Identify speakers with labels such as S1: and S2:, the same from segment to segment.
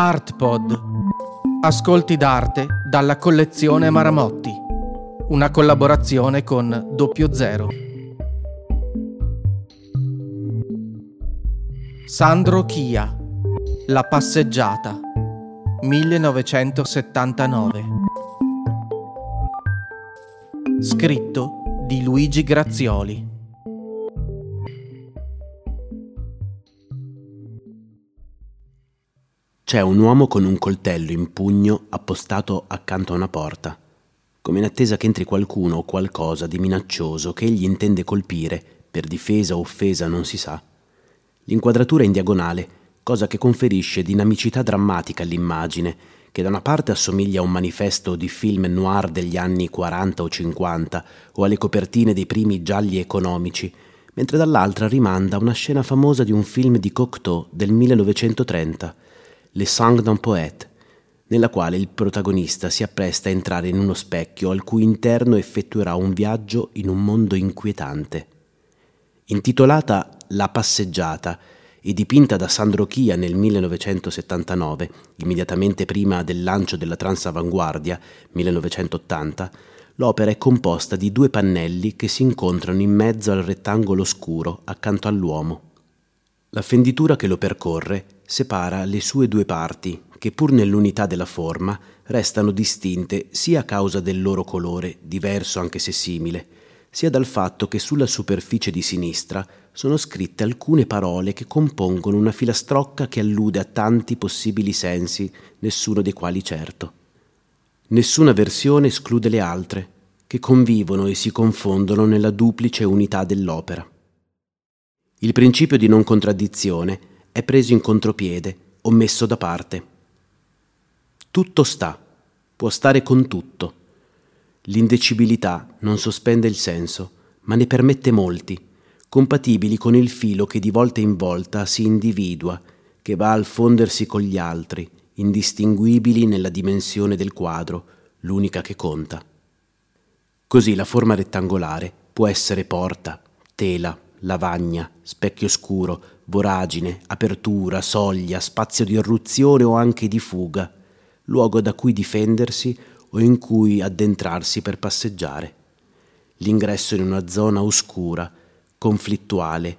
S1: ArtPod. Ascolti d'arte dalla collezione Maramotti. Una collaborazione con Doppio Zero. Sandro Chia. La passeggiata. 1979. Scritto di Luigi Grazioli.
S2: C'è un uomo con un coltello in pugno appostato accanto a una porta, come in attesa che entri qualcuno o qualcosa di minaccioso che egli intende colpire, per difesa o offesa non si sa. L'inquadratura è in diagonale, cosa che conferisce dinamicità drammatica all'immagine, che da una parte assomiglia a un manifesto di film noir degli anni 40 o 50 o alle copertine dei primi gialli economici, mentre dall'altra rimanda a una scena famosa di un film di Cocteau del 1930 le Sang d'un poète, nella quale il protagonista si appresta a entrare in uno specchio al cui interno effettuerà un viaggio in un mondo inquietante. Intitolata La passeggiata e dipinta da Sandro Chia nel 1979, immediatamente prima del lancio della Transavanguardia 1980, l'opera è composta di due pannelli che si incontrano in mezzo al rettangolo scuro accanto all'uomo. La fenditura che lo percorre separa le sue due parti, che pur nell'unità della forma restano distinte sia a causa del loro colore, diverso anche se simile, sia dal fatto che sulla superficie di sinistra sono scritte alcune parole che compongono una filastrocca che allude a tanti possibili sensi, nessuno dei quali certo. Nessuna versione esclude le altre, che convivono e si confondono nella duplice unità dell'opera. Il principio di non contraddizione è preso in contropiede o messo da parte. Tutto sta, può stare con tutto. L'indecibilità non sospende il senso, ma ne permette molti, compatibili con il filo che di volta in volta si individua, che va al fondersi con gli altri, indistinguibili nella dimensione del quadro, l'unica che conta. Così la forma rettangolare può essere porta, tela, lavagna, specchio scuro, voragine, apertura, soglia, spazio di irruzione o anche di fuga, luogo da cui difendersi o in cui addentrarsi per passeggiare. L'ingresso in una zona oscura, conflittuale,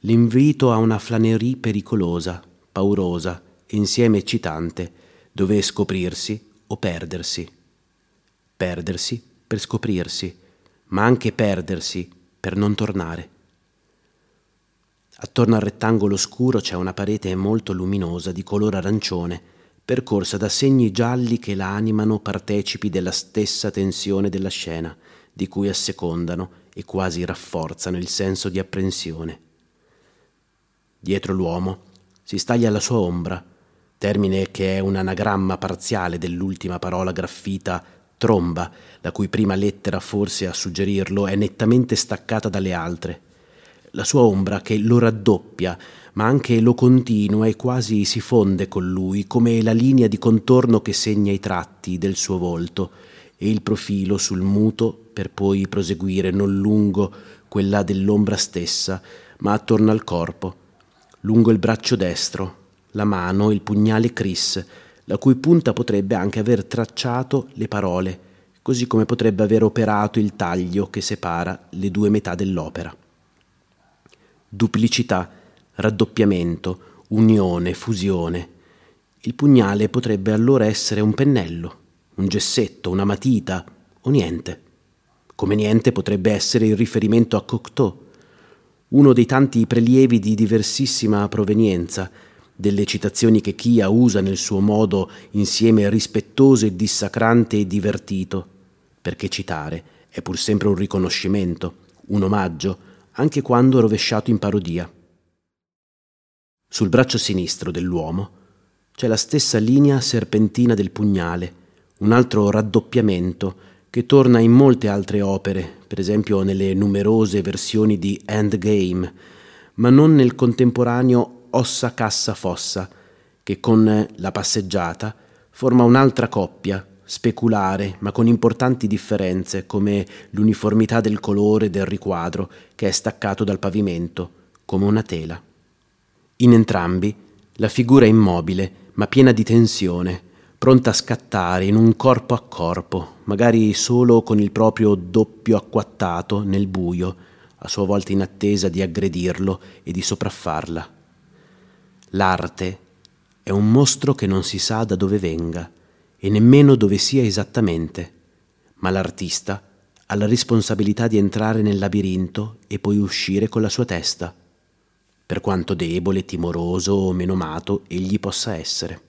S2: l'invito a una flanerie pericolosa, paurosa insieme eccitante, dove scoprirsi o perdersi. Perdersi per scoprirsi, ma anche perdersi per non tornare. Attorno al rettangolo scuro c'è una parete molto luminosa di colore arancione, percorsa da segni gialli che la animano partecipi della stessa tensione della scena, di cui assecondano e quasi rafforzano il senso di apprensione. Dietro l'uomo si staglia la sua ombra, termine che è un anagramma parziale dell'ultima parola graffita tromba, la cui prima lettera forse a suggerirlo è nettamente staccata dalle altre la sua ombra che lo raddoppia, ma anche lo continua e quasi si fonde con lui, come la linea di contorno che segna i tratti del suo volto e il profilo sul muto per poi proseguire non lungo quella dell'ombra stessa, ma attorno al corpo, lungo il braccio destro, la mano, il pugnale Chris, la cui punta potrebbe anche aver tracciato le parole, così come potrebbe aver operato il taglio che separa le due metà dell'opera duplicità, raddoppiamento, unione, fusione. Il pugnale potrebbe allora essere un pennello, un gessetto, una matita o niente. Come niente potrebbe essere il riferimento a Cocteau, uno dei tanti prelievi di diversissima provenienza, delle citazioni che Chia usa nel suo modo insieme rispettoso e dissacrante e divertito, perché citare è pur sempre un riconoscimento, un omaggio, anche quando rovesciato in parodia. Sul braccio sinistro dell'uomo c'è la stessa linea serpentina del pugnale, un altro raddoppiamento che torna in molte altre opere, per esempio nelle numerose versioni di Endgame, ma non nel contemporaneo Ossa Cassa Fossa, che con la passeggiata forma un'altra coppia, speculare, ma con importanti differenze, come l'uniformità del colore del riquadro che è staccato dal pavimento, come una tela. In entrambi la figura è immobile, ma piena di tensione, pronta a scattare in un corpo a corpo, magari solo con il proprio doppio acquattato nel buio, a sua volta in attesa di aggredirlo e di sopraffarla. L'arte è un mostro che non si sa da dove venga e nemmeno dove sia esattamente, ma l'artista ha la responsabilità di entrare nel labirinto e poi uscire con la sua testa, per quanto debole, timoroso o menomato egli possa essere.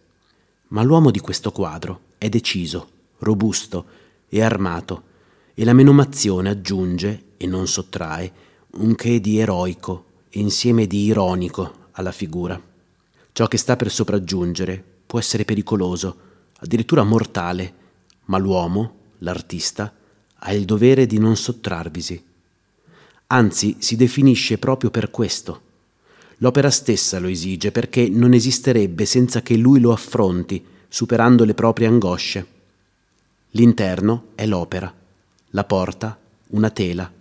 S2: Ma l'uomo di questo quadro è deciso, robusto e armato, e la menomazione aggiunge, e non sottrae, un che di eroico e insieme di ironico alla figura. Ciò che sta per sopraggiungere può essere pericoloso, addirittura mortale, ma l'uomo, l'artista, ha il dovere di non sottrarvisi. Anzi, si definisce proprio per questo. L'opera stessa lo esige perché non esisterebbe senza che lui lo affronti, superando le proprie angosce. L'interno è l'opera, la porta una tela.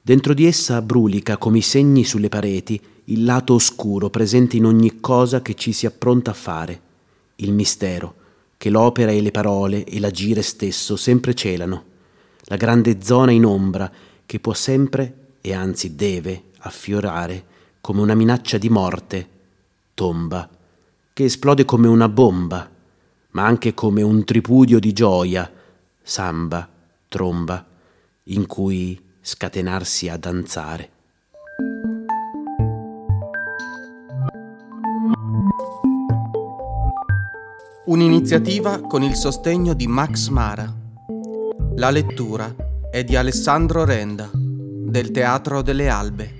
S2: Dentro di essa brulica come i segni sulle pareti il lato oscuro presente in ogni cosa che ci si appronta a fare, il mistero che l'opera e le parole e l'agire stesso sempre celano la grande zona in ombra che può sempre e anzi deve affiorare come una minaccia di morte, tomba, che esplode come una bomba, ma anche come un tripudio di gioia, samba, tromba, in cui scatenarsi a danzare.
S1: Un'iniziativa con il sostegno di Max Mara. La lettura è di Alessandro Renda, del Teatro delle Albe.